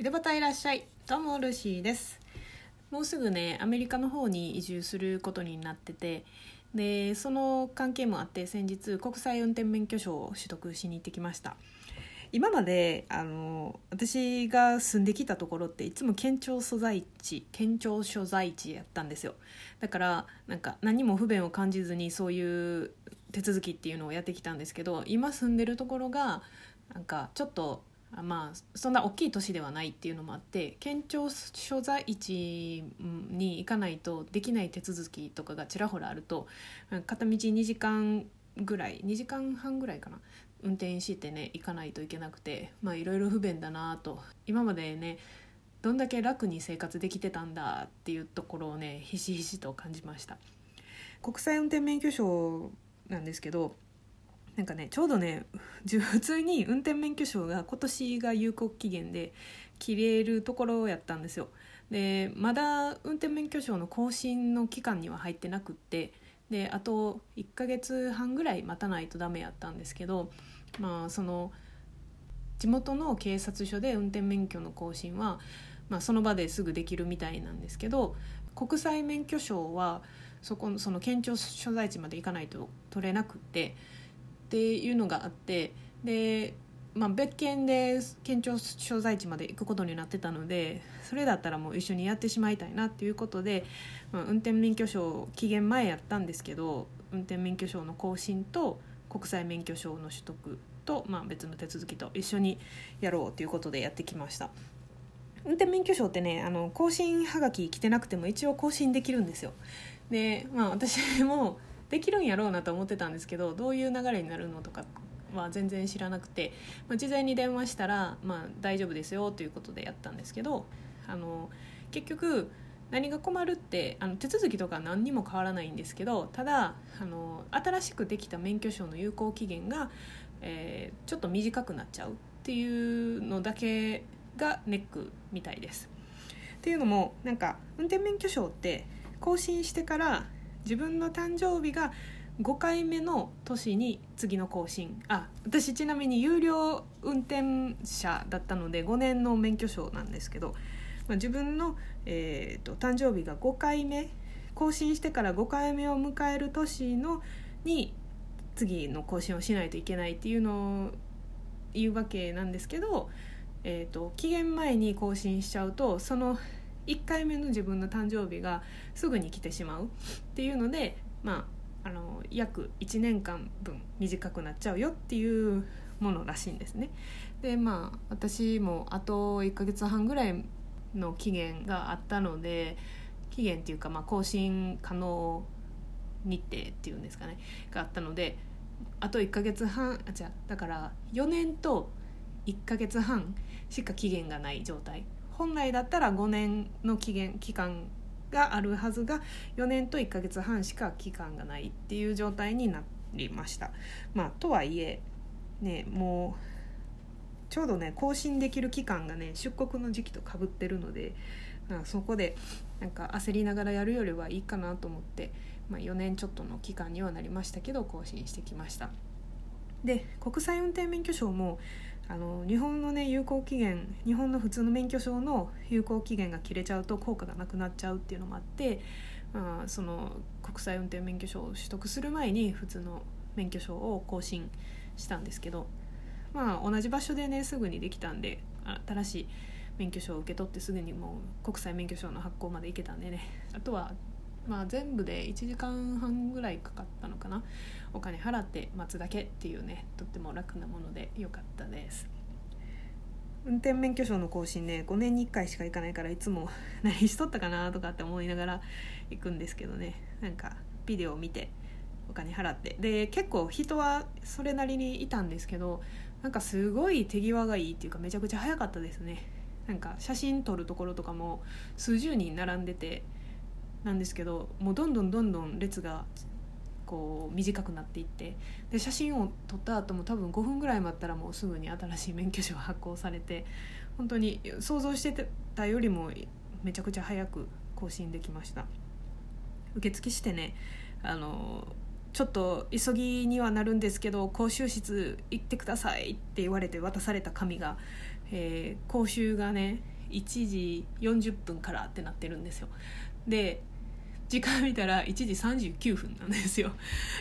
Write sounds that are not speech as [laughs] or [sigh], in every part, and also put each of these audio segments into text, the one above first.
井戸端いらっしゃい。どうもルーシーです。もうすぐねアメリカの方に移住することになっててでその関係もあって先日国際運転免許証を取得しに行ってきました。今まであの私が住んできたところっていつも県庁所在地県庁所在地やったんですよ。だからなんか何も不便を感じずにそういう手続きっていうのをやってきたんですけど今住んでるところがなんかちょっとまあそんな大きい都市ではないっていうのもあって県庁所在地に行かないとできない手続きとかがちらほらあると片道2時間ぐらい2時間半ぐらいかな運転してね行かないといけなくてまあいろいろ不便だなと。今までねどんだけ楽に生活できてたんだっていうところをねひしひしと感じました。国際運転免許証なんですけどなんかねちょうどね [laughs] 普通に運転免許証が今年が有効期限で切れるところやったんですよ。でまだ運転免許証の更新の期間には入ってなくってであと1ヶ月半ぐらい待たないとダメやったんですけどまあその地元の警察署で運転免許の更新は、まあ、その場ですぐできるみたいなんですけど国際免許証はそこのその県庁所在地まで行かないと取れなくってっていうのがあってで、まあ、別件で県庁所在地まで行くことになってたのでそれだったらもう一緒にやってしまいたいなっていうことで、まあ、運転免許証期限前やったんですけど運転免許証の更新と国際免許証の取得と、まあ、別の手続きと一緒にやろうということでやってきました。運転免許証ってねあの更新はがき来てなくても一応更新できるんですよでまあ私もできるんやろうなと思ってたんですけどどういう流れになるのとかは全然知らなくて、まあ、事前に電話したら、まあ、大丈夫ですよということでやったんですけどあの結局何が困るってあの手続きとか何にも変わらないんですけどただあの新しくできた免許証の有効期限が、えー、ちょっと短くなっちゃうっていうのだけがネックみたいです。っていうのもなんか運転免許証って更新してから自分の誕生日が5回目の年に次の更新。あ私ちなみに有料運転者だったので5年の免許証なんですけど、まあ、自分の、えーと、誕生日が5回目更新してから5回目を迎える年のに次の更新をしないといけないっていうのを言うわけなんですけど、えーと期限前に更新しちゃうとその1回目の自分の誕生日がすぐに来てしまうっていうのでまああの約1年間分短くなっちゃうよっていうものらしいんですね。でまあ私もあと1ヶ月半ぐらいの期限があったので期限っていうか、まあ、更新可能日程っていうんですかねがあったのであと1ヶ月半あ違うだから4年と1ヶ月半しか期限がない状態本来だったら5年の期限期間があるはずが4年と1ヶ月半しか期間がないっていう状態になりました。まあ、とはいえねもうちょうどね更新できる期間がね出国の時期とかぶってるので、まあ、そこでなんか焦りながらやるよりはいいかなと思って、まあ、4年ちょっとの期間にはなりましたけど更新してきました。で国際運転免許証もあの日本のね有効期限日本の普通の免許証の有効期限が切れちゃうと効果がなくなっちゃうっていうのもあって、まあ、その国際運転免許証を取得する前に普通の免許証を更新したんですけど、まあ、同じ場所でねすぐにできたんで新しい免許証を受け取ってすぐにもう国際免許証の発行まで行けたんでねあとはまあ、全部で1時間半ぐらいかかったのかな。お金払って待つだけっていうねとっても楽なもので良かったです。運転免許証の更新ね5年に1回しか行かないからいつも [laughs] 何しとったかなとかって思いながら行くんですけどね。なんかビデオを見てお金払って。で結構人はそれなりにいたんですけどなんかすごい手際がいいっていうかめちゃくちゃ早かったですね。なんか写真撮るところとかも数十人並んでてなんですけどもうどんどんどんどん列がこう短くなっていってで写真を撮った後も多分5分ぐらい待ったらもうすぐに新しい免許証発行されて本当に想像してたよりもめちゃくちゃ早く更新できました。受付してねあのちょっと急ぎにはなるんですけど講習室行ってくださいって言われて渡された紙がえー講習がね1時40分からってなってるんですよ。で時間見たら1時39分なんですよ。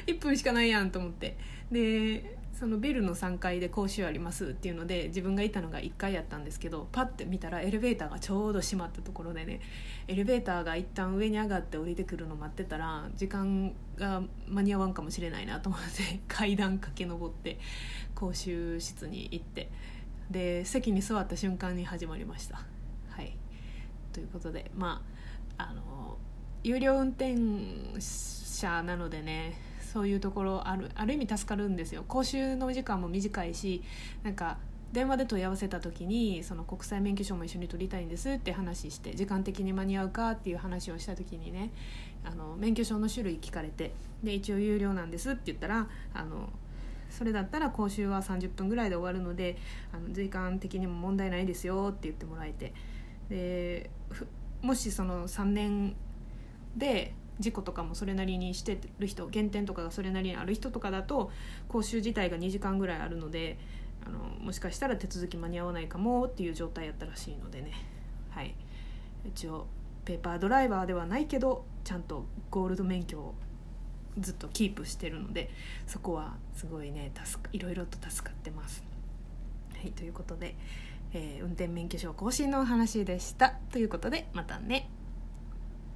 1分しかないやんと思って。でそのベルの3階で講習ありますっていうので自分がいたのが1階やったんですけどパッて見たらエレベーターがちょうど閉まったところでねエレベーターが一旦上に上がって降りてくるの待ってたら時間が間に合わんかもしれないなと思って [laughs] 階段駆け上って講習室に行ってで席に座った瞬間に始まりました。はい。ということでまああの有料運転者なのでねそういうところあるある意味助かるんですよ。講習の時間も短いしなんか電話で問い合わせた時にその国際免許証も一緒に取りたいんですって話して時間的に間に合うかっていう話をした時にねあの免許証の種類聞かれてで一応有料なんですって言ったらあのそれだったら講習は30分ぐらいで終わるのであの時間的にも問題ないですよって言ってもらえてでもしその3年で事故とかもそれなりにしてる人減点とかがそれなりにある人とかだと講習自体が2時間ぐらいあるのであのもしかしたら手続き間に合わないかもっていう状態やったらしいのでねはい一応ペーパードライバーではないけどちゃんとゴールド免許をずっとキープしてるのでそこはすごいね助かいろいろと助かってます。はいということで、えー運転免許証更新のお話でした。ということでまたね。